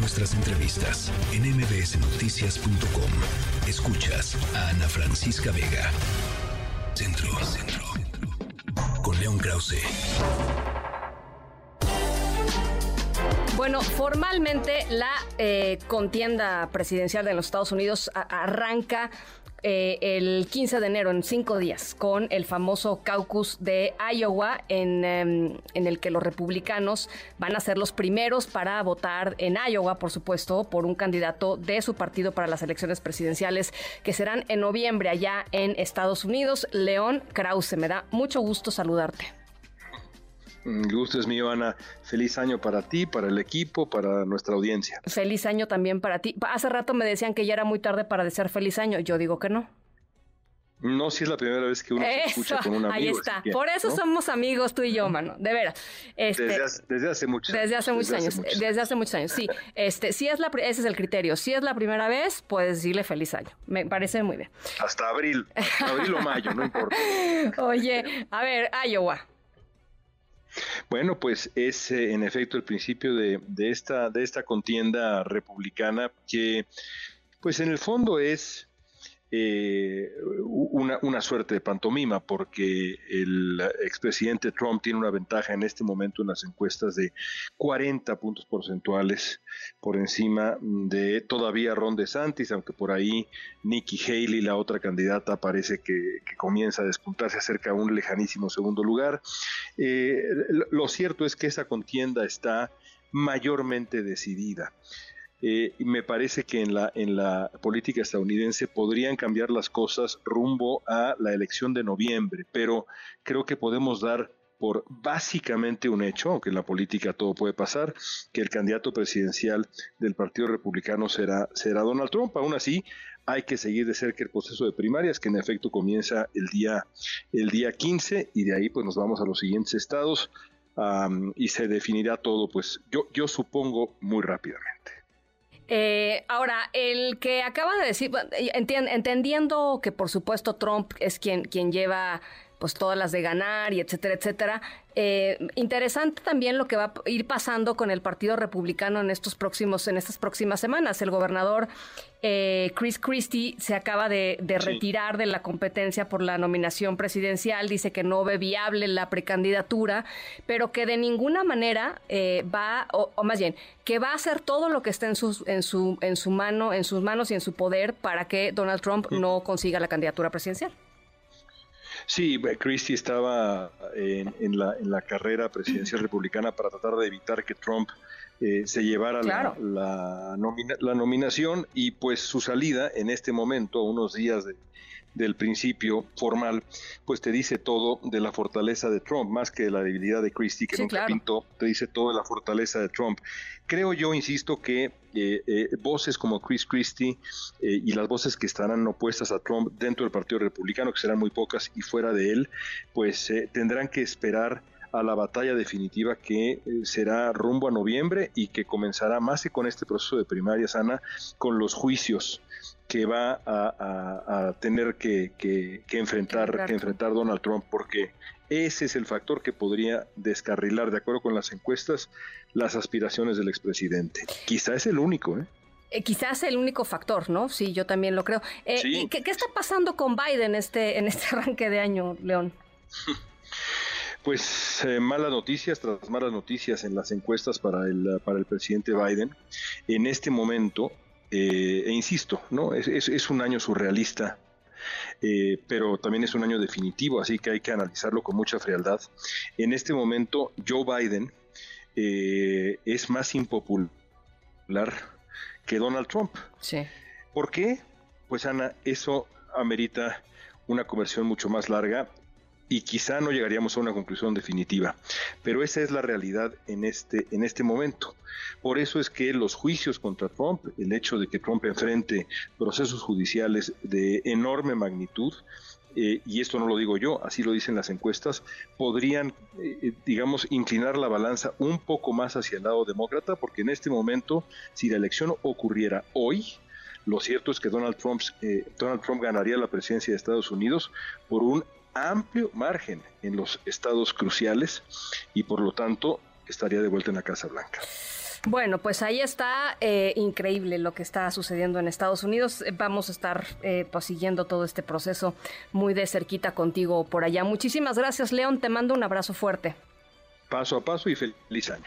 nuestras entrevistas en mbsnoticias.com. Escuchas a Ana Francisca Vega. Centro, Centro. Con León Krause. Bueno, formalmente la eh, contienda presidencial de los Estados Unidos arranca eh, el 15 de enero, en cinco días, con el famoso caucus de Iowa, en, em, en, el que los republicanos van a ser los primeros para votar en Iowa, por supuesto, por un candidato de su partido para las elecciones presidenciales que serán en noviembre allá en Estados Unidos. León Krause, me da mucho gusto saludarte. El gusto es mío, Ana. Feliz año para ti, para el equipo, para nuestra audiencia. Feliz año también para ti. Hace rato me decían que ya era muy tarde para desear feliz año. Yo digo que no. No, si es la primera vez que uno se escucha con un amigo. Ahí está. Por eso somos amigos tú y yo, mano. De veras. Este, desde, hace, desde, hace, muchos Desde hace muchos años. Desde hace muchos años. Sí. Este, si es la, ese es el criterio. Si es la primera vez, puedes decirle feliz año. Me parece muy bien. Hasta abril. abril o mayo, no importa. Oye, a ver, Iowa. Bueno, pues es eh, en efecto el principio de, esta, de esta contienda republicana que, pues en el fondo es eh, una, suerte de pantomima, porque el expresidente Trump tiene una ventaja en este momento en las encuestas de 40 puntos porcentuales por encima de todavía Ron DeSantis, aunque por ahí Nikki Haley, la otra candidata, parece que, comienza a despuntarse acerca de un lejanísimo segundo lugar. Eh, lo cierto es que esa contienda está mayormente decidida. Eh, me parece que en la, en la política estadounidense podrían cambiar las cosas rumbo a la elección de noviembre, pero creo que podemos dar por básicamente un hecho, aunque en la política todo puede pasar, que el candidato presidencial del Partido Republicano será, será Donald Trump. Aún así, hay que seguir de cerca el proceso de primarias, que en efecto comienza el día, el día 15, y de ahí pues nos vamos a los siguientes estados y se definirá todo, pues yo, yo supongo muy rápidamente. Eh, ahora, el que acaba de decir, entendiendo que por supuesto Trump es quien, quien lleva pues todas las de ganar y etcétera, etcétera. Eh, interesante también lo que va a ir pasando con el Partido Republicano en estos próximos, en estas próximas semanas. El gobernador eh, Chris Christie se acaba de, retirar de la competencia por la nominación presidencial, dice que no ve viable la precandidatura, pero que de ninguna manera eh, va, o, más bien, que va a hacer todo lo que esté en sus, en su, en su mano, en sus manos y en su poder para que Donald Trump no consiga la candidatura presidencial. Sí, Christie estaba en, la, en la carrera presidencial republicana para tratar de evitar que Trump eh, se llevara la, la, la, nominación y pues su salida en este momento, unos días de, del principio formal, pues te dice todo de la fortaleza de Trump, más que de la debilidad de Christie, que nunca pintó, te dice todo de la fortaleza de Trump. Creo yo, insisto, que eh, eh, voces como Chris Christie eh, y las voces que estarán opuestas a Trump dentro del Partido Republicano, que serán muy pocas, y fuera de él, pues tendrán que esperar a la batalla definitiva que será rumbo a noviembre y que comenzará más que con este proceso de primaria sana, con los juicios que va a, tener que, enfrentar, que enfrentar Donald Trump, porque ese es el factor que podría descarrilar, de acuerdo con las encuestas, las aspiraciones del expresidente. Quizá es el único, ¿eh? eh quizás el único factor, ¿no? Sí, yo también lo creo. Eh, ¿qué, está pasando con Biden este, en este arranque de año, León? Pues eh, malas noticias tras malas noticias en las encuestas para el, para el presidente Biden. En este momento, eh, e insisto, ¿no? Es, un año surrealista, eh, pero también es un año definitivo, así que hay que analizarlo con mucha frialdad. En este momento, Joe Biden eh, es más impopular que Donald Trump. Sí. ¿Por qué? Pues Ana, eso amerita una conversión mucho más larga y quizá no llegaríamos a una conclusión definitiva. Pero esa es la realidad en este, en este momento. Por eso es que los juicios contra Trump, el hecho de que Trump enfrente procesos judiciales de enorme magnitud, eh, y esto no lo digo yo, así lo dicen las encuestas, podrían, eh, digamos, inclinar la balanza un poco más hacia el lado demócrata, porque en este momento, si la elección ocurriera hoy, lo cierto es que Donald Trump, eh, Donald Trump ganaría la presidencia de Estados Unidos por un amplio margen en los estados cruciales y por lo tanto estaría de vuelta en la Casa Blanca. Bueno, pues ahí está eh, increíble lo que está sucediendo en Estados Unidos. Vamos a estar eh, pues, siguiendo todo este proceso muy de cerquita contigo por allá. Muchísimas gracias, León. Te mando un abrazo fuerte. Paso a paso y feliz año.